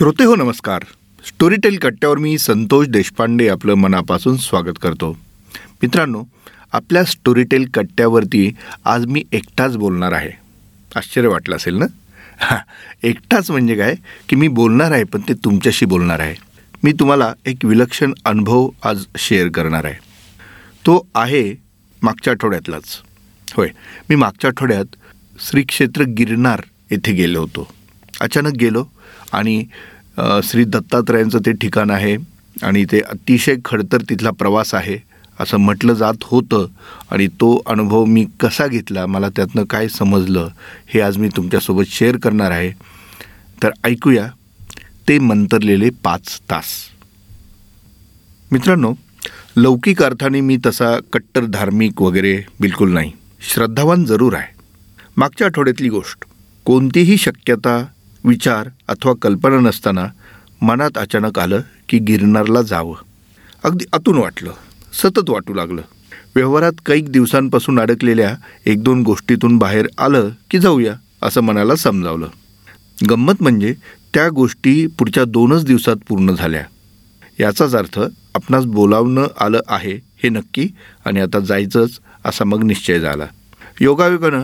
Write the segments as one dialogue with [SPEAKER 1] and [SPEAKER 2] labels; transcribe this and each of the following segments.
[SPEAKER 1] श्रोते हो नमस्कार. स्टोरीटेल कट्ट्यावर मी संतोष देशपांडे आपलं मनापासून स्वागत करतो. मित्रांनो आपल्या स्टोरीटेल कट्ट्यावरती आज मी एकटाच बोलणार आहे. आश्चर्य वाटलं असेल ना? हां एकटाच म्हणजे काय? की मी बोलणार आहे पण ते तुमच्याशी बोलणार आहे. मी तुम्हाला एक विलक्षण अनुभव आज शेअर करणार आहे. तो आहे मागच्या आठवड्यातलाच. होय मी मागच्या आठवड्यात श्री क्षेत्र गिरनार येथे गेलो होतो. अचानक गेलो आणि श्री दत्तात्रयांचं ते ठिकाण आहे आणि ते अतिशय खडतर तिथला प्रवास आहे असं म्हटलं जात होतं आणि तो अनुभव मी कसा घेतला मला त्यातनं काय समजलं हे आज मी तुमच्यासोबत शेअर करणार आहे. तर ऐकूया. ते मंतरलेले पाच तास. मित्रांनो लौकिक अर्थाने मी तसा कट्टर धार्मिक वगैरे बिलकुल नाही. श्रद्धावान जरूर आहे. मागच्या आठवड्यातली गोष्ट कोणतीही शक्यता विचार अथवा कल्पना नसताना मनात अचानक आलं की गिरनारला जावं. अगदी आतून वाटलं. सतत वाटू लागलं. व्यवहारात कैक दिवसांपासून अडकलेल्या एक दोन गोष्टीतून बाहेर आलं की जाऊया असं मनाला समजावलं. गंमत म्हणजे त्या गोष्टी पुढच्या दोनच दिवसात पूर्ण झाल्या. याचाच अर्थ आपणास बोलावणं आलं आहे हे नक्की आणि आता जायचंच असा मग निश्चय झाला. योगायोगानं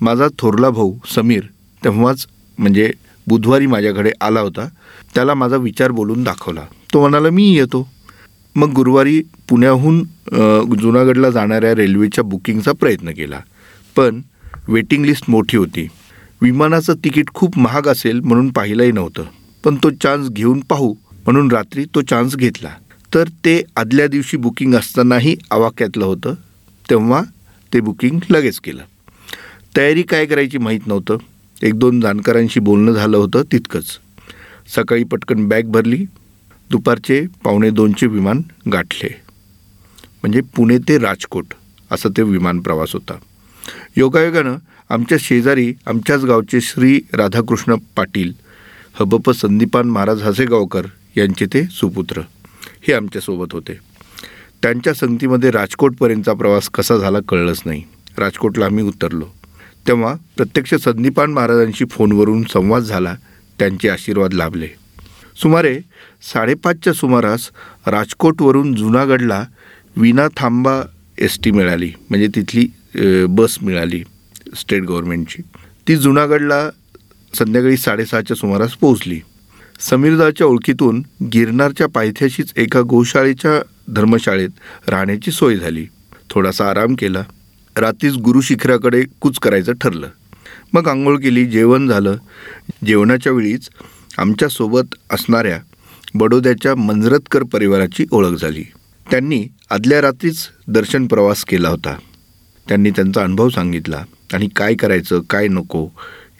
[SPEAKER 1] माझा थोरला भाऊ समीर तेव्हाच म्हणजे बुधवारी माझ्याकडे आला होता त्याला माझा विचार बोलून दाखवला. तो म्हणाला मी येतो. मग गुरुवारी पुण्याहून जुनागडला जाणाऱ्या रेल्वेच्या बुकिंगचा प्रयत्न केला. पण वेटिंग लिस्ट मोठी होती. विमानाचं तिकीट खूप महाग असेल म्हणून पाहिलंही नव्हतं. पण तो चान्स घेऊन पाहू म्हणून रात्री तो चान्स घेतला. तर ते आदल्या दिवशी बुकिंग असतानाही आवाक्यातलं होतं तेव्हा ते बुकिंग लगेच केलं. तयारी काय करायची माहीत नव्हतं. एक दोन जाणकारांशी बोलणं झालं होतं तितकंच. सकाळी पटकन बॅग भरली. दुपारचे पावणे दोनचे विमान गाठले. म्हणजे पुणे ते राजकोट असं ते विमान प्रवास होता. योगायोगानं आमच्या शेजारी आमच्याच गावचे श्री राधाकृष्ण पाटील हबप संदीपान महाराज हसेगावकर यांचे ते सुपुत्र हे आमच्यासोबत होते. त्यांच्या संगतीमध्ये राजकोटपर्यंतचा प्रवास कसा झाला कळलंच नाही. राजकोटला आम्ही उतरलो. तेव्हा प्रत्यक्ष संदीपान महाराजांशी फोनवरून संवाद झाला त्यांचे आशीर्वाद लाभले. सुमारे साडेपाचच्या सुमारास राजकोटवरून जुनागडला विना थांबा एस टी मिळाली म्हणजे तिथली बस मिळाली स्टेट गव्हर्नमेंटची. ती जुनागडला संध्याकाळी साडेसहाच्या सुमारास पोहोचली. समीरदाच्या ओळखीतून गिरनारच्या पायथ्याशीच एका गोशाळेच्या धर्मशाळेत राहण्याची सोय झाली. थोडासा आराम केला. रात्रीच गुरुशिखराकडे कूच करायचं ठरलं. मग आंघोळ केली जेवण झालं. जेवणाच्या वेळीच आमच्यासोबत असणाऱ्या बडोद्याच्या मंजरतकर परिवाराची ओळख झाली. त्यांनी आदल्या रात्रीच दर्शन प्रवास केला होता. त्यांनी त्यांचा अनुभव सांगितला आणि काय करायचं काय नको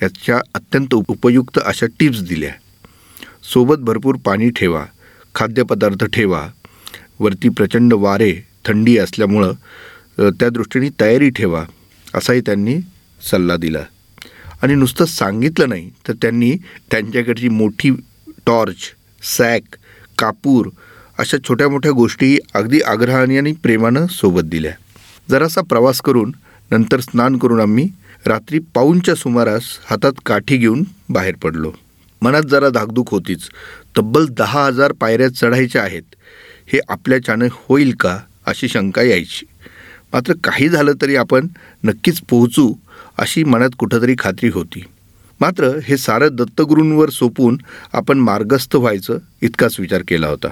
[SPEAKER 1] याच्या अत्यंत उपयुक्त अशा टिप्स दिल्या. सोबत भरपूर पाणी ठेवा खाद्यपदार्थ ठेवा. वरती प्रचंड वारे थंडी असल्यामुळं त्या दृष्टीने तयारी ठेवा असाही त्यांनी सल्ला दिला. आणि नुसतं सांगितलं नाही तर त्यांनी त्यांच्याकडची मोठी टॉर्च सॅक कापूर अशा छोट्या मोठ्या गोष्टी अगदी आग्रहाने आणि प्रेमानं सोबत दिल्या. जरासा प्रवास करून नंतर स्नान करून आम्ही रात्री पाऊनच्या सुमारास हातात काठी घेऊन बाहेर पडलो. मनात जरा धाकधूक होतीच. तब्बल दहा हजार पायऱ्या चढायच्या आहेत. हे आपल्याच्यानं होईल का अशी शंका यायची. मात्र काही झालं तरी आपण नक्कीच पोहोचू अशी मनात कुठंतरी खात्री होती. मात्र हे सारं दत्तगुरूंवर सोपून आपण मार्गस्थ व्हायचं इतकाच विचार केला होता.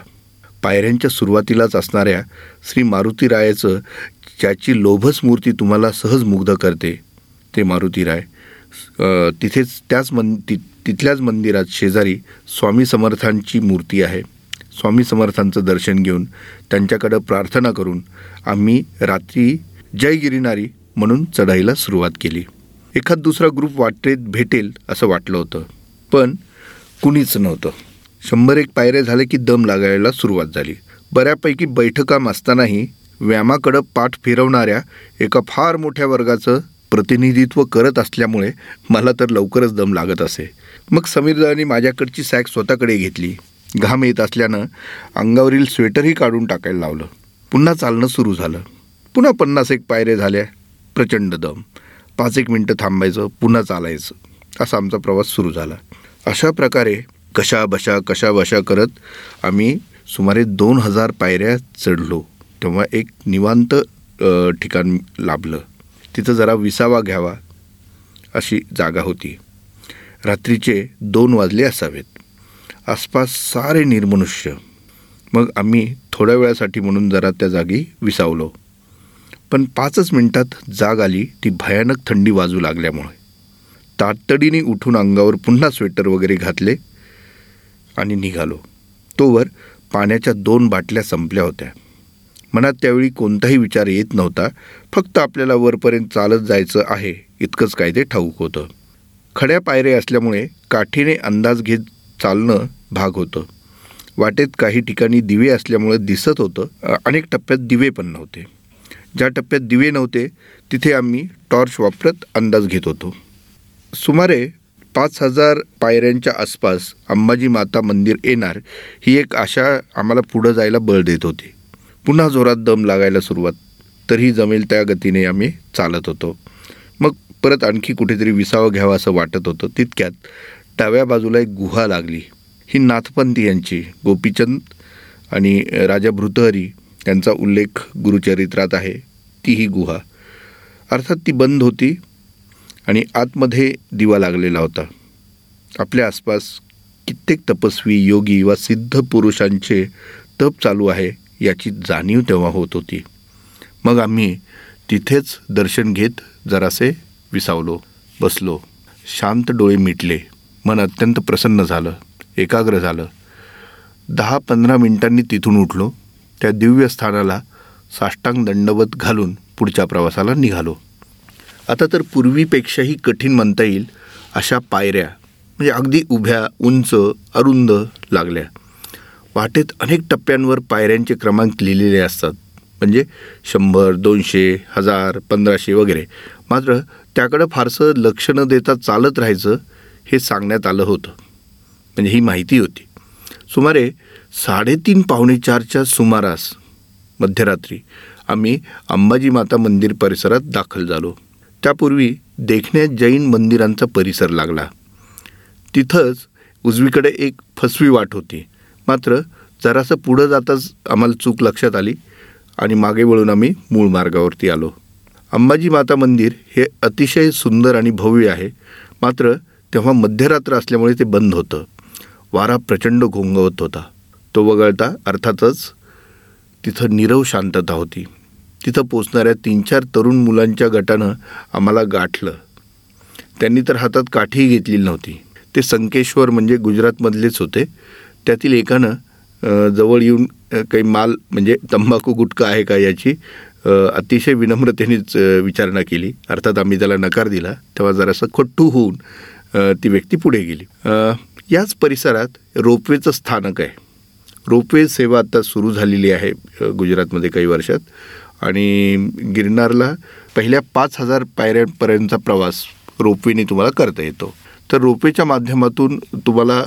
[SPEAKER 1] पायऱ्यांच्या सुरुवातीलाच असणाऱ्या श्री मारुतीरायाचं ज्याची लोभस मूर्ती तुम्हाला सहज मुग्ध करते ते मारुतीराय तिथेच त्याच मन ति तिथल्याच मंदिरात शेजारी स्वामी समर्थांची मूर्ती आहे. स्वामी समर्थांचं दर्शन घेऊन त्यांच्याकडं प्रार्थना करून आम्ही रात्री जय गिरिनारी म्हणून चढाईला सुरुवात केली. एखाद दुसरा ग्रुप वाटेत भेटेल असं वाटलं होतं पण कुणीच नव्हतं. शंभर एक पायऱ्या झाले की दम लागायला सुरुवात झाली. बऱ्यापैकी बैठकाम असतानाही व्यायामाकडं पाठ फिरवणाऱ्या एका फार मोठ्या वर्गाचं प्रतिनिधित्व करत असल्यामुळे मला तर लवकरच दम लागत असे. मग समीरदानी माझ्याकडची सॅक स्वतःकडे घेतली. घाम येत असल्यानं अंगावरील स्वेटरही काढून टाकायला लावलं. पुन्हा चालणं सुरू झालं. पुन्हा पन्नास एक पायऱ्या झाल्या. प्रचंड दम. पाच एक मिनटं थांबायचं पुन्हा चालायचं. असा आमचा प्रवास सुरू झाला. अशा प्रकारे कशा बशा कशा बशा करत आम्ही सुमारे दोन हजार पायऱ्या चढलो. तेव्हा एक निवांत ठिकाण लाभलं. तिथं जरा विसावा घ्यावा अशी जागा होती. रात्रीचे दोन वाजले असावेत. आसपास सारे निर्मनुष्य. मग आम्ही थोड्या वेळासाठी म्हणून जरा त्या जागी विसावलो. पण पाचच मिनिटात जाग आली ती भयानक थंडी वाजू लागल्यामुळे. तातडीने उठून अंगावर पुन्हा स्वेटर वगैरे घातले आणि निघालो. तोवर पाण्याच्या दोन बाटल्या संपल्या होत्या. मनात त्यावेळी कोणताही विचार येत नव्हता. फक्त आपल्याला वरपर्यंत चालत जायचं आहे इतकंच काय ते ठाऊक होतं. खड्या पायऱ्या असल्यामुळे काठीने अंदाज घेत चालणं भाग होतं. वाटेत काही ठिकाणी दिवे असल्यामुळे दिसत होतं अनेक टप्प्यात दिवे पण नव्हते. ज्या टप्प्यात दिवे नव्हते तिथे आम्ही टॉर्च वापरत अंदाज घेत होतो. सुमारे पाच हजार पायऱ्यांच्या आसपास अंबाजी माता मंदिर येणार ही एक आशा आम्हाला पुढं जायला बळ देत होती. पुन्हा जोरात दम लागायला सुरुवात तरीही जमेल त्या गतीने आम्ही चालत होतो. मग परत आणखी कुठेतरी विसावं घ्यावं असं वाटत होतं तितक्यात डाव्या बाजूला एक गुहा लागली. ही नाथपंथी यांची गोपीचंद आणि राजा भृतहरी यांचा उल्लेख गुरुचरित्रात आहे. ती ही गुहा. अर्थात ती बंद होती आणि आतमध्ये दिवा लागलेला होता. आपल्या आसपास कित्येक तपस्वी योगी वा सिद्ध पुरुषांचे तप चालू आहे याची जाणीव तेव्हा होत होती. मग आम्ही तिथेच दर्शन घेत जरासे विसावलो बसलो. शांत डोळे मिटले. मन अत्यंत प्रसन्न झालं एकाग्र झालं. दहा पंधरा मिनिटांनी तिथून उठलो. त्या दिव्य स्थानाला साष्टांग दंडवत घालून पुढच्या प्रवासाला निघालो. आता तर पूर्वीपेक्षाही कठीण म्हणता येईल अशा पायऱ्या म्हणजे अगदी उभ्या उंच अरुंद लागल्या. वाटेत अनेक टप्प्यांवर पायऱ्यांचे क्रमांक लिहिलेले असतात. म्हणजे शंभर दोनशे हजार पंधराशे वगैरे. मात्र त्याकडं फारसं लक्ष न देता चालत राहायचं हे सांगण्यात आलं होतं. म्हणजे ही माहिती होती. सुमारे साडेतीन पावणे चारच्या सुमारास मध्यरात्री आम्ही अंबाजी माता मंदिर परिसरात दाखल झालो. त्यापूर्वी देखण्यात जैन मंदिरांचा परिसर लागला. तिथंच उजवीकडे एक फसवी वाट होती. मात्र जरासं पुढं जाताच आम्हाला चूक लक्षात आली आणि मागे वळून आम्ही मूळ मार्गावरती आलो. अंबाजी माता मंदिर हे अतिशय सुंदर आणि भव्य आहे. मात्र तेव्हा मध्यरात्र असल्यामुळे ते बंद होतं. वारा प्रचंड घोंगवत होता. तो वगळता अर्थातच तिथं नीरव शांतता होती. तिथं पोचणाऱ्या तीन चार तरुण मुलांच्या गटानं आम्हाला गाठलं. त्यांनी तर हातात काठीही घेतलेली नव्हती. ते संकेश्वर म्हणजे गुजरातमधलेच होते. त्यातील एकानं जवळ येऊन काही माल म्हणजे तंबाखू गुटखा आहे का याची अतिशय विनम्रतेनेच विचारणा केली. अर्थात आम्ही त्याला नकार दिला. तेव्हा जरासं खट्टू होऊन ती व्यक्ती पुढे गेली. याच परिसरात रोपवेचं स्थानक आहे. रोपवे सेवा आता सुरू झालेली आहे गुजरातमध्ये काही वर्षात. आणि गिरनारला पहिल्या पाच हजार पायऱ्यांपर्यंतचा प्रवास रोपवेने तुम्हाला करता येतो. तर रोपवेच्या माध्यमातून तुम्हाला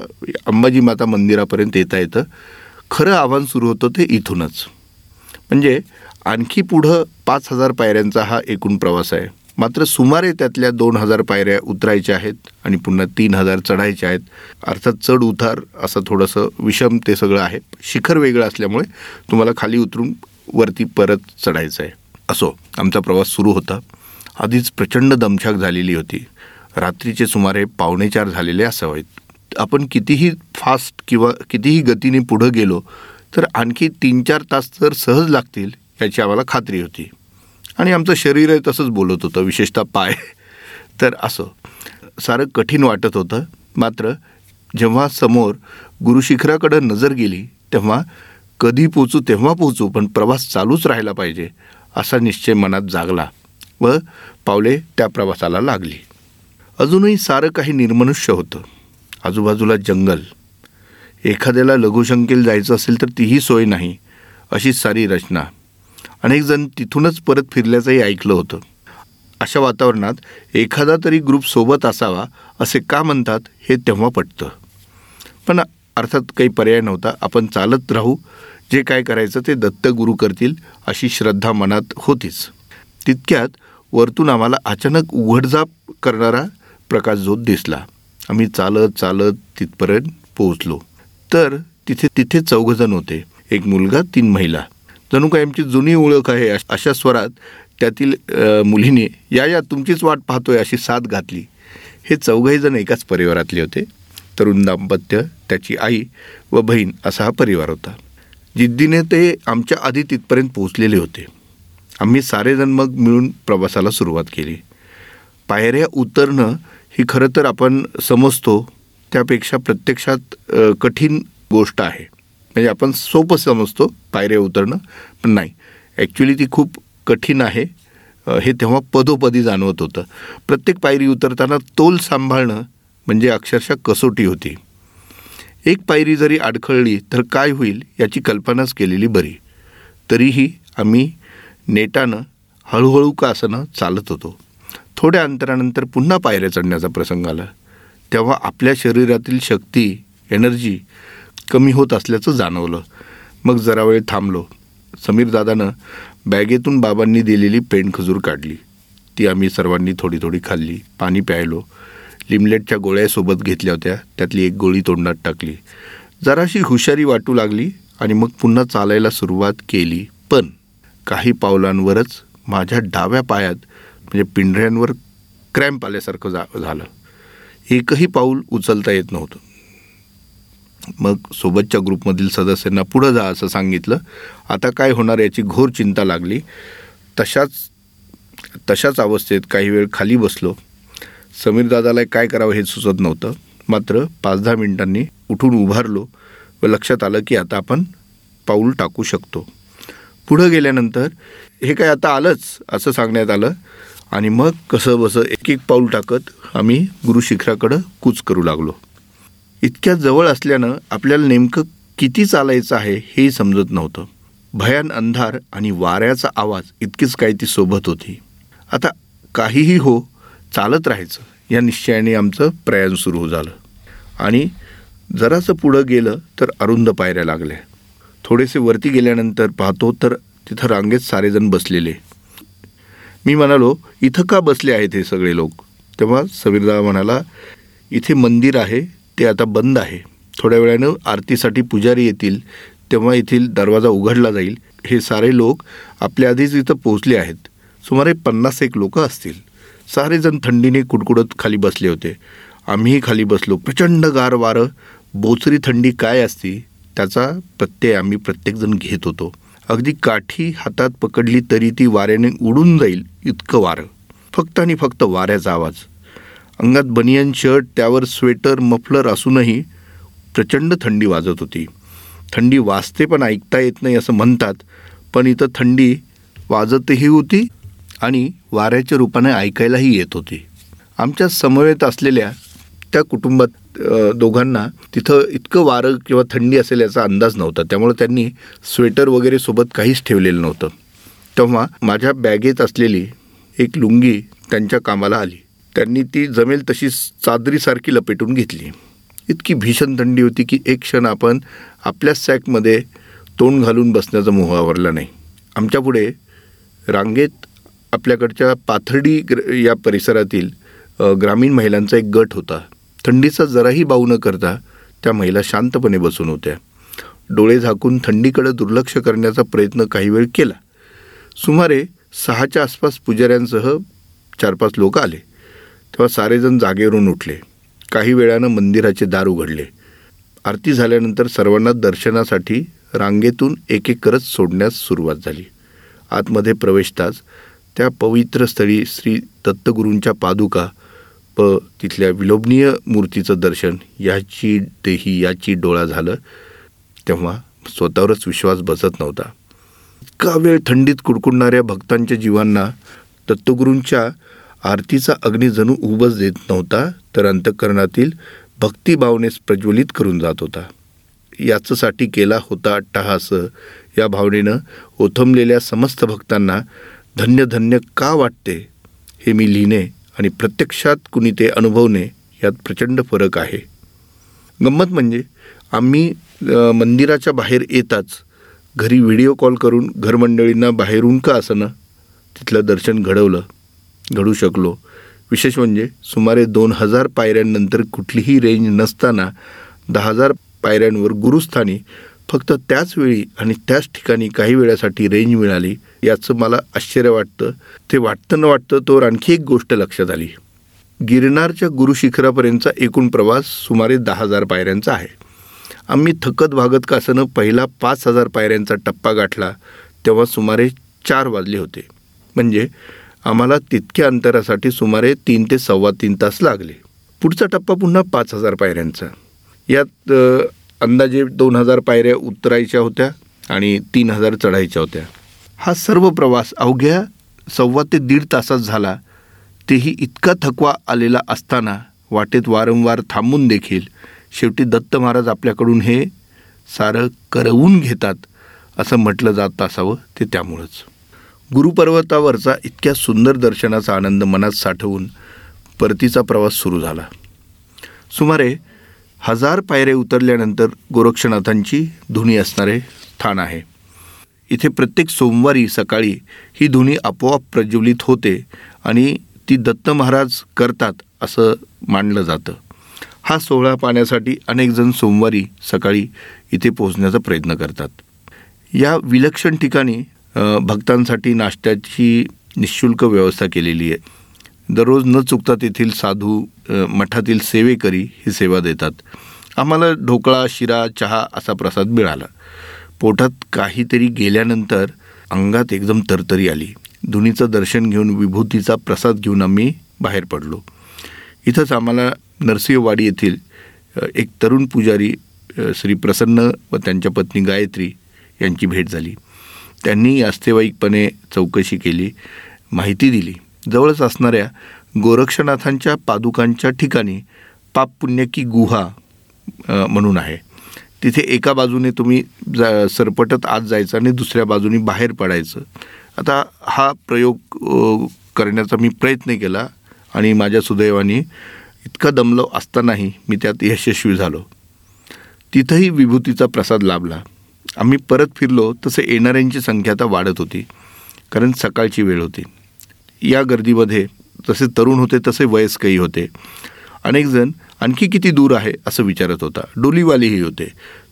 [SPEAKER 1] अंबाजी माता मंदिरापर्यंत येता येतं. खरं आव्हान सुरू होतं ते इथूनच. म्हणजे आणखी पुढं पाच हजार पायऱ्यांचा हा एकूण प्रवास आहे. मात्र सुमारे त्यातल्या दोन हजार पायऱ्या उतरायच्या आहेत आणि पुन्हा तीन हजार चढायच्या आहेत. अर्थात चढ उतार असं थोडंसं विषम ते सगळं आहे. शिखर वेगळं असल्यामुळे तुम्हाला खाली उतरून वरती परत चढायचं आहे असो आमचा प्रवास सुरू होता. आधीच प्रचंड दमछाक झालेली होती. रात्रीचे सुमारे पावणेचार झालेले असावेत. आपण कितीही फास्ट किंवा कितीही गतीने पुढं गेलो तर आणखी तीन चार तास तर सहज लागतील याची आम्हाला खात्री होती. आणि आमचं शरीरही तसंच बोलत होतं विशेषतः पाय. तर असं. सारं कठीण वाटत होतं. मात्र जेव्हा समोर गुरुशिखराकडं नजर गेली तेव्हा कधी पोचू तेव्हा पोचू पण प्रवास चालूच राहिला पाहिजे असा निश्चय मनात जागला व पावले त्या प्रवासाला लागली. अजूनही सारं काही निर्मनुष्य होतं. आजूबाजूला जंगल. एखाद्याला लघुशंकेल जायचं असेल तर तीही सोय नाही अशी सारी रचना. अनेक जण तिथूनच परत फिरल्याचंही ऐकलं होतं. अशा वातावरणात एखादा तरी ग्रुप सोबत असावा असे का म्हणतात हे तेव्हा पटतं. पण अर्थात काही पर्याय नव्हता आपण चालत राहू जे काय करायचं ते दत्त गुरु करतील अशी श्रद्धा मनात होतीच. तितक्यात वरतून आम्हाला अचानक उघडझाप करणारा प्रकाशझोत दिसला. आम्ही चालत चालत तिथपर्यंत पोहोचलो. तर तिथे तिथे चौघजण होते. एक मुलगा तीन महिला. जणू काय आमची जुनी ओळख आहे अशा स्वरात त्यातील मुलीने या या तुमचीच वाट पाहतोय अशी साथ घातली. हे चौघहीजण एकाच परिवारातले होते. तरुण दाम्पत्य त्याची आई व बहीण असा हा परिवार होता. जिद्दीने ते आमच्या आधी तिथपर्यंत पोहोचलेले होते. आम्ही सारेजण मग मिळून प्रवासाला सुरुवात केली. पायऱ्या उतरणं ही खरं तर आपण समजतो. त्यापेक्षा प्रत्यक्षात कठीण गोष्ट आहे. म्हणजे आपण सोपं समजतो पायऱ्या उतरणं पण नाही. ॲक्च्युली ती खूप कठीण आहे. हे तेव्हा पदोपदी जाणवत होतं. प्रत्येक पायरी उतरताना तोल सांभाळणं म्हणजे अक्षरशः कसोटी होती. एक पायरी जरी अडखळली तर काय होईल याची कल्पनाच केलेली बरी. तरीही आम्ही नेटानं हळूहळू का असणं चालत होतो. थोड्या अंतरानंतर पुन्हा पायऱ्या चढण्याचा प्रसंग आला. तेव्हा आपल्या शरीरातील शक्ती एनर्जी कमी होत असल्याचं जाणवलं. मग जरा वेळ थांबलो. समीर दादानं बॅगेतून बाबांनी दिलेली पेंड खजूर काढली. ती आम्ही सर्वांनी थोडी थोडी खाल्ली. पाणी प्यायलो. लिमलेटच्या गोळ्यासोबत घेतल्या होत्या. त्यातली एक गोळी तोंडात टाकली. जराशी हुशारी वाटू लागली आणि मग पुन्हा चालायला सुरुवात केली. पण काही पावलांवरच माझ्या डाव्या पायात म्हणजे पिंढऱ्यांवर क्रॅम्प आल्यासारखं जा झालं. एकही पाऊल उचलता येत नव्हतं. मग सोबतच्या ग्रुपमधील सदस्यांना पुढं जा असं सांगितलं. आता काय होणार याची घोर चिंता लागली. तशाच तशाच अवस्थेत काही वेळ खाली बसलो. समीर दादाला काय करावं हे सुचत नव्हतं. मात्र पाच दहा मिनिटांनी उठून उभारलो व लक्षात आलं की आता आपण पाऊल टाकू शकतो. पुढं गेल्यानंतर हे काय आता आलंच असं सांगण्यात आलं. आणि मग कसं बसं एक एक पाऊल टाकत आम्ही गुरुशिखराकडं कूच करू लागलो. इतक्या जवळ असल्यानं आपल्याला नेमकं किती चालायचं आहे हेही समजत नव्हतं. भयान अंधार आणि वाऱ्याचा आवाज इतकीच काही ती सोबत होती. आता काहीही हो चालत राहायचं या निश्चयाने आमचं प्रयाण सुरू झालं. आणि जरासं पुढं गेलं तर अरुंद पायऱ्या लागल्या. थोडेसे वरती गेल्यानंतर पाहतो तर तिथं रांगेत सारेजण बसलेले. मी म्हणालो इथं का बसले आहेत हे सगळे लोक? तेव्हा समीरदा म्हणाला इथे मंदिर आहे ते आता बंद आहे. थोड्या वेळानं आरतीसाठी पुजारी येतील तेव्हा येथील दरवाजा उघडला जाईल. हे सारे लोक आपल्या आधीच इथं पोहोचले आहेत. सुमारे पन्नास एक लोक असतील. सारेजण थंडीने कुडकुडत खाली बसले होते. आम्हीही खाली बसलो. प्रचंड गार वारं. बोचरी थंडी काय असती त्याचा प्रत्यय आम्ही प्रत्येकजण घेत होतो. अगदी काठी हातात पकडली तरी ती वाऱ्याने उडून जाईल इतकं वारं. फक्त आणि फक्त वाऱ्याचा आवाज. अंगात बनियन शर्ट त्यावर स्वेटर मफलर असूनही प्रचंड थंडी वाजत होती. थंडी वाजते पण ऐकता येत नाही असं म्हणतात पण इथं थंडी वाजतही होती आणि वाऱ्याच्या रूपाने ऐकायलाही येत होती. आमच्या समवेत असलेल्या त्या कुटुंबात दोघांना तिथं इतकं वारं किंवा थंडी असेल याचा अंदाज नव्हता. त्यामुळे त्यांनी स्वेटर वगैरे सोबत काहीच ठेवलेलं नव्हतं. तेव्हा माझ्या बॅगेत असलेली एक लुंगी त्यांच्या कामाला आली. त्यांनी ती जमेल तशी चादरीसारखी लपेटून घेतली. इतकी भीषण थंडी होती की एक क्षण आपण आपल्या सॅकमध्ये तोंड घालून बसण्याचा मोह आवरला नाही. आमच्यापुढे रांगेत आपल्याकडच्या पाथर्डी ग्र या परिसरातील ग्रामीण महिलांचा एक गट होता. थंडीचा जराही बाऊ न करता त्या महिला शांतपणे बसून होत्या. डोळे झाकून थंडीकडे दुर्लक्ष करण्याचा प्रयत्न काही वेळ केला. सुमारे सहाच्या आसपास पुजाऱ्यांसह चार पाच लोक आले. तेव्हा सारेजण जागेवरून उठले. काही वेळानं मंदिराचे दार उघडले. आरती झाल्यानंतर सर्वांना दर्शनासाठी रांगेतून एक एक करत सोडण्यास सुरुवात झाली. आतमध्ये प्रवेशताच त्या पवित्र स्थळी श्री दत्तगुरूंच्या पादुका प तिथल्या विलोभनीय मूर्तीचं दर्शन याची देही याची डोळा झालं. तेव्हा स्वतःवरच विश्वास बसत नव्हता. इतका वेळ थंडीत कुडकुडणाऱ्या भक्तांच्या जीवांना दत्तगुरूंच्या आरतीचा अग्नी जणू उबच देत नव्हता तर अंतःकरणातील भक्तिभावनेस प्रज्वलित करून जात होता. याचसाठी केला होता अट्टहास. या भावनेनं ओथंबलेल्या समस्त भक्तांना धन्य धन्य का वाटते हे मी लिहिणे आणि प्रत्यक्षात कुणी ते अनुभवणे यात प्रचंड फरक आहे. गंमत म्हणजे आम्ही मंदिराच्या बाहेर येताच घरी व्हिडिओ कॉल करून घरमंडळींना बाहेरून का असणं तिथलं दर्शन घडवलं. घडू शकलो. विशेष म्हणजे सुमारे दोन हजार पायऱ्यांनंतर कुठलीही रेंज नसताना दहा हजार पायऱ्यांवर गुरुस्थानी फक्त त्याच वेळी आणि त्याच ठिकाणी काही वेळासाठी रेंज मिळाली याचं मला आश्चर्य वाटतं. ते वाटतं न वाटतं तोवर आणखी एक गोष्ट लक्षात आली. गिरनारच्या गुरुशिखरापर्यंतचा एकूण प्रवास सुमारे दहा हजार पायऱ्यांचा आहे. आम्ही थकत भागत कासनं पहिला पाच हजार पायऱ्यांचा टप्पा गाठला तेव्हा सुमारे चार वाजले होते. म्हणजे आम्हाला तितक्या अंतरासाठी सुमारे तीन ते सव्वा तीन तास लागले. पुढचा टप्पा पुन्हा पाच हजार पायऱ्यांचा. यात अंदाजे दोन हजार पायऱ्या उतरायच्या होत्या आणि तीन हजार चढायच्या होत्या. हा सर्व प्रवास अवघ्या सव्वा ते दीड तासात झाला. तेही इतका थकवा आलेला असताना वाटेत वारंवार थांबून देखील शेवटी दत्त महाराज आपल्याकडून हे सारं करवून घेतात असं म्हटलं जात असावं ते त्यामुळंच. गुरुपर्वतावरचा इतक्या सुंदर दर्शनाचा आनंद मनात साठवून परतीचा प्रवास सुरू झाला. सुमारे हजार पायरे उतरल्यानंतर गोरक्षनाथांची धुनी असणारे स्थान आहे. इथे प्रत्येक सोमवारी सकाळी ही धुनी आपोआप प्रज्वलित होते आणि ती दत्त महाराज करतात असं मानलं जातं. हा सोहळा पाहण्यासाठी अनेकजण सोमवारी सकाळी इथे पोहोचण्याचा प्रयत्न करतात. या विलक्षण ठिकाणी भक्तांसाठी नाश्त्याची निशुल्क व्यवस्था केलेली आहे. दररोज न चुकता तेथील साधू मठातील सेवेकरी ही सेवा देतात. आम्हाला ढोकळा शिरा चहा असा प्रसाद मिळाला. पोटात काहीतरी गेल्यानंतर अंगात एकदम तरतरी आली. धुनीचं दर्शन घेऊन विभूतीचा प्रसाद घेऊन आम्ही बाहेर पडलो. इथंच आम्हाला नरसिंहवाडी येथील एक तरुण पुजारी श्री प्रसन्न व त्यांच्या पत्नी गायत्री यांची भेट झाली. त्यांनी आस्तेवाईकपणे चौकशी केली माहिती दिली. जवळच असणाऱ्या गोरक्षनाथांच्या पादुकांच्या ठिकाणी पाप पुण्यकी गुहा म्हणून आहे. तिथे एका बाजूने तुम्ही जा सरपटत आत जायचं आणि दुसऱ्या बाजूने बाहेर पडायचं. आता हा प्रयोग करण्याचा मी प्रयत्न केला आणि माझ्या सुदैवाने इतका दमलो असतानाही मी त्यात यशस्वी झालो. तिथंही विभूतीचा प्रसाद लाभला. आम्ही परत फिरलो तसे येणाऱ्यांची संख्या आता वाढत होती कारण सकाळची वेळ होती. या गर्दीमध्ये जसे तरुण होते तसे वयस्कही होते. अनेकजण आणखी किती दूर आहे असं विचारत होता. डोलीवालेही होते.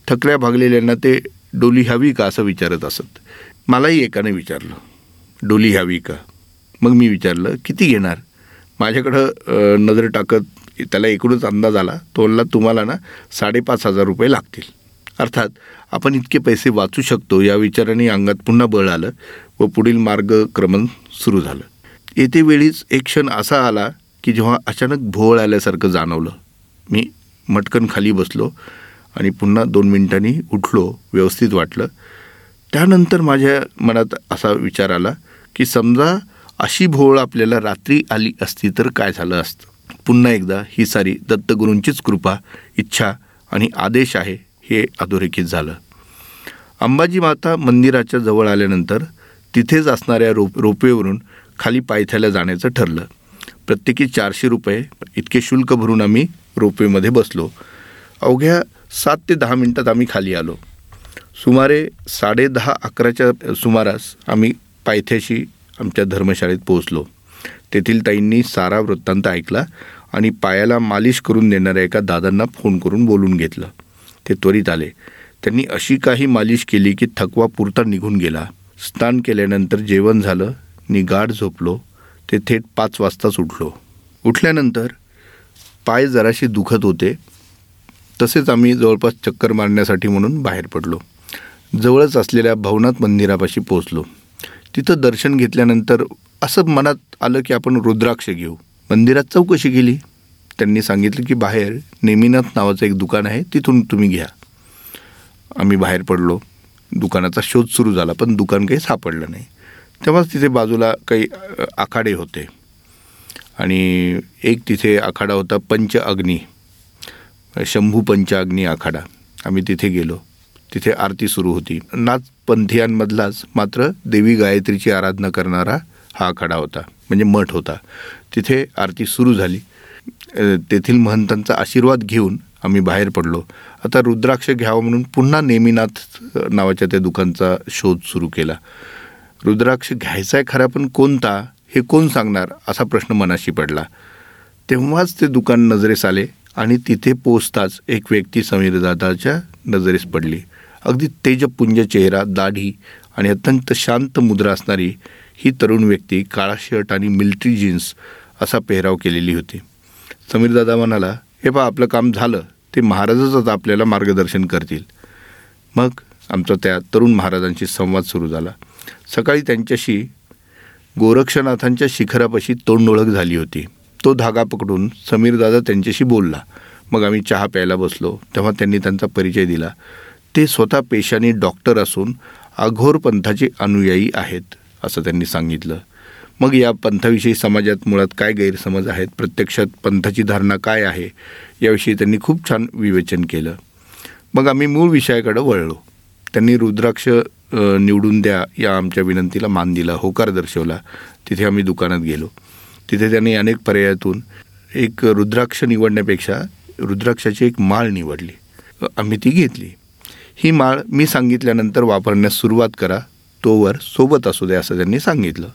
[SPEAKER 1] थकल्या भागलेल्यांना ते डोली हवी का असं विचारत असत. मलाही एकाने विचारलं डोली हवी का? मग मी विचारलं किती घेणार? माझ्याकडं नजर टाकत त्याला एकूणच अंदाज आला तो म्हणला तुम्हाला ना साडेपाच हजार रुपये लागतील. अर्थात आपण इतके पैसे वाचू शकतो या विचाराने अंगात पुन्हा बळ आलं व पुढील मार्गक्रमण सुरू झालं. येते वेळीच एक क्षण असा आला की जेव्हा अचानक भोवळ आल्यासारखं जाणवलं. मी मटकन खाली बसलो आणि पुन्हा दोन मिनिटांनी उठलो व्यवस्थित वाटलं. त्यानंतर माझ्या मनात असा विचार आला की समजा अशी भोवळ आपल्याला रात्री आली असती तर काय झालं असतं? पुन्हा एकदा ही सारी दत्तगुरूंचीच कृपा इच्छा आणि आदेश आहे. हे अधोरेखित झालं. अंबाजी माता मंदिराच्या जवळ आल्यानंतर तिथेच असणाऱ्या रोप रोपवेवरून खाली पायथ्याला जाण्याचं ठरलं. प्रत्येकी चारशे रुपये इतके शुल्क भरून आम्ही रोपवेमध्ये बसलो. अवघ्या सात ते दहा मिनटात आम्ही खाली आलो. सुमारे साडे दहा अकराच्या सुमारास आम्ही पायथ्याशी आमच्या धर्मशाळेत पोहोचलो. तेथील ताईंनी सारा वृत्तांत ऐकला आणि पायाला मालिश करून देणाऱ्या एका दादांना फोन करून बोलून घेतलं. ते त्वरित आले. त्यांनी अशी काही मालिश केली की थकवा पुरता निघून गेला. स्नान केल्यानंतर जेवण झालं निगाड झोपलो ते थेट पाच वाजताच उठलो. उठल्यानंतर पाय जराशी दुखत होते तसेच आम्ही जवळपास चक्कर मारण्यासाठी म्हणून बाहेर पडलो. जवळच असलेल्या भवनाथ मंदिरापाशी पोचलो तिथं दर्शन घेतल्यानंतर असं मनात आलं की आपण रुद्राक्ष घेऊ. मंदिरात चौकशी केली. त्यांनी सांगितलं की बाहेर नेमिनाथ नावाचं एक दुकान आहे तिथून तुम्ही घ्या. आम्ही बाहेर पडलो. दुकानाचा शोध सुरू झाला पण दुकान काही सापडलं नाही. तेव्हाच तिथे बाजूला काही आखाडे होते. आणि एक तिथे आखाडा होता पंच अग्नी. शंभू पंच अग्नी आखाडा. आम्ही तिथे गेलो. तिथे आरती सुरू होती. नाच पंथियांमधलाच मात्र देवी गायत्रीची आराधना करणारा हा आखाडा होता म्हणजे मठ होता. तिथे आरती सुरू झाली. तेथील महंतांचा आशीर्वाद घेऊन आम्ही बाहेर पडलो. आता रुद्राक्ष घ्यावं म्हणून पुन्हा नेमीनाथ नावाच्या त्या दुकानचा शोध सुरू केला. रुद्राक्ष घ्यायचा आहे खरा पण कोणता? हे कोण सांगणार? असा प्रश्न मनाशी पडला. तेव्हाच ते दुकान नजरेस आले आणि तिथे पोचताच एक व्यक्ती समीरदादाच्या नजरेस पडली. अगदी तेजपुंज चेहरा दाढी आणि अत्यंत शांत मुद्रा असणारी ही तरुण व्यक्ती काळा शर्ट आणि मिल्ट्री जीन्स असा पेहराव केलेली होती. समीरदादा म्हणाला हे पहा आपलं काम झालं. ते महाराजच आता आपल्याला मार्गदर्शन करतील. मग आमचा त्या तरुण महाराजांशी संवाद सुरू झाला. सकाळी त्यांच्याशी गोरक्षनाथांच्या शिखरापाशी तोंडओळख झाली होती. तो धागा पकडून समीरदादा त्यांच्याशी बोलला. मग आम्ही चहा प्यायला बसलो. तेव्हा त्यांनी त्यांचा परिचय दिला. ते स्वतः पेशाने डॉक्टर असून अघोर पंथाचे अनुयायी आहेत असं त्यांनी सांगितलं. मग या पंथाविषयी समाजात मुळात काय गैरसमज आहेत? प्रत्यक्षात पंथाची धारणा काय आहे? याविषयी त्यांनी खूप छान विवेचन केलं. मग आम्ही मूळ विषयाकडं वळलो. त्यांनी रुद्राक्ष निवडून द्या या आमच्या विनंतीला मान दिला होकार दर्शवला. तिथे आम्ही दुकानात गेलो. तिथे त्यांनी अनेक पर्यायातून एक रुद्राक्ष निवडण्यापेक्षा रुद्राक्षाची एक माळ निवडली. आम्ही ती घेतली. ही माळ मी सांगितल्यानंतर वापरण्यास सुरुवात करा तोवर सोबत असू द्या असं त्यांनी सांगितलं.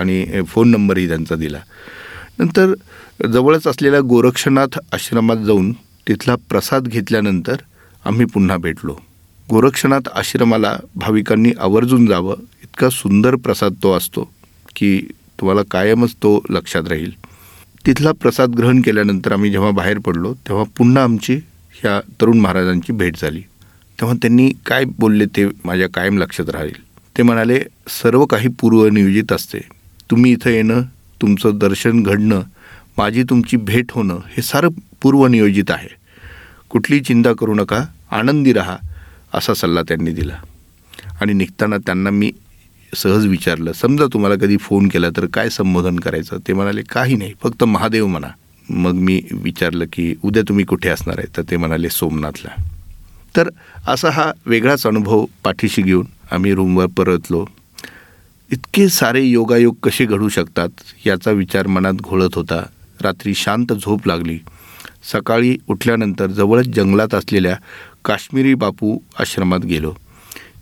[SPEAKER 1] आणि फोन नंबरही त्यांचा दिला. नंतर जवळच असलेल्या गोरक्षनाथ आश्रमात जाऊन तिथला प्रसाद घेतल्यानंतर आम्ही पुन्हा भेटलो. गोरक्षनाथ आश्रमाला भाविकांनी आवर्जून जावं इतका सुंदर प्रसाद तो असतो की तुम्हाला कायमच तो लक्षात राहील. तिथला प्रसाद ग्रहण केल्यानंतर आम्ही जेव्हा बाहेर पडलो तेव्हा पुन्हा आमची ह्या तरुण महाराजांची भेट झाली. तेव्हा त्यांनी काय बोलले ते माझ्या कायम लक्षात राहील. ते म्हणाले सर्व काही पूर्वनियोजित असते. तुम्ही इथं येणं तुमचं दर्शन घडणं माझी तुमची भेट होणं हे सारं पूर्वनियोजित आहे. कुठली चिंता करू नका आनंदी राहा असा सल्ला त्यांनी दिला. आणि निघताना त्यांना मी सहज विचारलं समजा तुम्हाला कधी फोन केला तर काय संबोधन करायचं? ते म्हणाले काही नाही फक्त महादेव म्हणा. मग मी विचारलं की उद्या तुम्ही कुठे असणार आहे? तर ते म्हणाले सोमनाथला. तर असा हा वेगळाच अनुभव पाठीशी घेऊन आम्ही रूमवर परतलो. इतके सारे योगायोग कसे घडू शकतात याचा विचार मनात घोळत होता. रात्री शांत झोप लागली. सकाळी उठल्यानंतर जवळच जंगलात असलेल्या काश्मीरी बापू आश्रमात गेलो.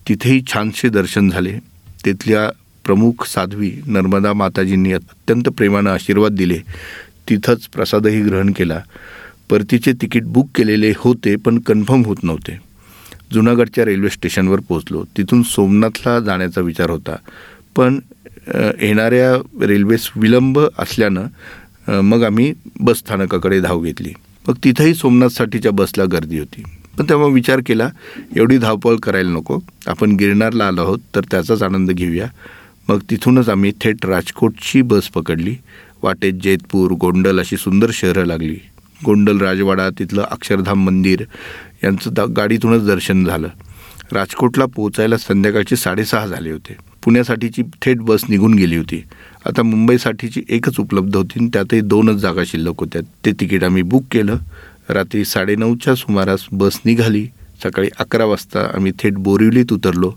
[SPEAKER 1] तिथेही छानसे दर्शन झाले. तिथल्या प्रमुख साध्वी नर्मदा माताजींनी अत्यंत प्रेमानं आशीर्वाद दिले. तिथंच प्रसादही ग्रहण केला. परतीचे तिकीट बुक केलेले होते पण कन्फर्म होत नव्हते. जुनागडच्या रेल्वे स्टेशनवर पोहोचलो. तिथून सोमनाथला जाण्याचा विचार होता. पण येणाऱ्या रेल्वेस विलंब असल्यानं मग आम्ही बसस्थानकाकडे धाव घेतली. मग तिथंही सोमनाथसाठीच्या बसला गर्दी होती. पण तेव्हा विचार केला एवढी धावपळ करायला नको. आपण गिरणारला आलो आहोत तर त्याचाच आनंद घेऊया. मग तिथूनच आम्ही थेट राजकोटची बस पकडली. वाटेत जैतपूर गोंडल अशी सुंदर शहरं लागली. गोंडल राजवाडा तिथलं अक्षरधाम मंदिर यांचं दा गाडीतूनच दर्शन झालं. राजकोटला पोहोचायला संध्याकाळचे साडेसहा झाले होते. पुण्यासाठीची थेट बस निघून गेली होती. आता मुंबईसाठीची एकच उपलब्ध होती त्यातही दोनच जागा शिल्लक होत्या. ते तिकीट आम्ही बुक केलं. रात्री साडेनऊच्या सुमारास बस निघाली. सकाळी अकरा वाजता आम्ही थेट बोरिवलीत उतरलो.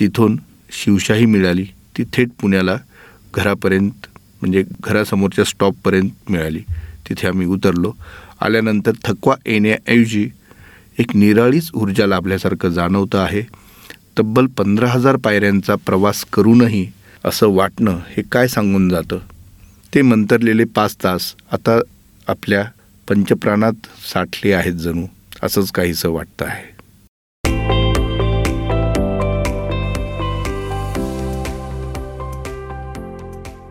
[SPEAKER 1] तिथून शिवशाही मिळाली. ती थेट पुण्याला घरापर्यंत म्हणजे घरासमोरच्या स्टॉपपर्यंत मिळाली. तिथे आम्ही उतरलो. आल्यानंतर थकवा येण्याऐवजी एक निराळीच ऊर्जा लाभल्यासारखं जाणवतं आहे. तब्बल पंधरा हजार पायऱ्यांचा प्रवास करूनही असं वाटणं हे काय सांगून जातं? ते मंतरलेले पाच तास आता आपल्या पंचप्राणात साठले आहेत जणू असंच काहीसं वाटतं आहे.